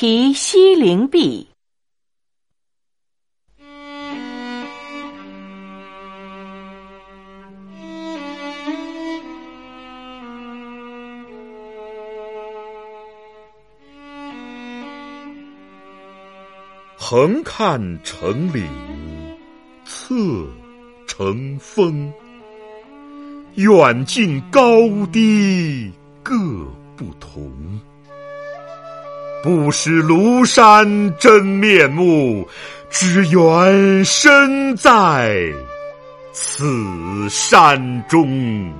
题西陵壁。横看成岭，侧成峰。远近高低不识庐山真面目，只缘身在此山中。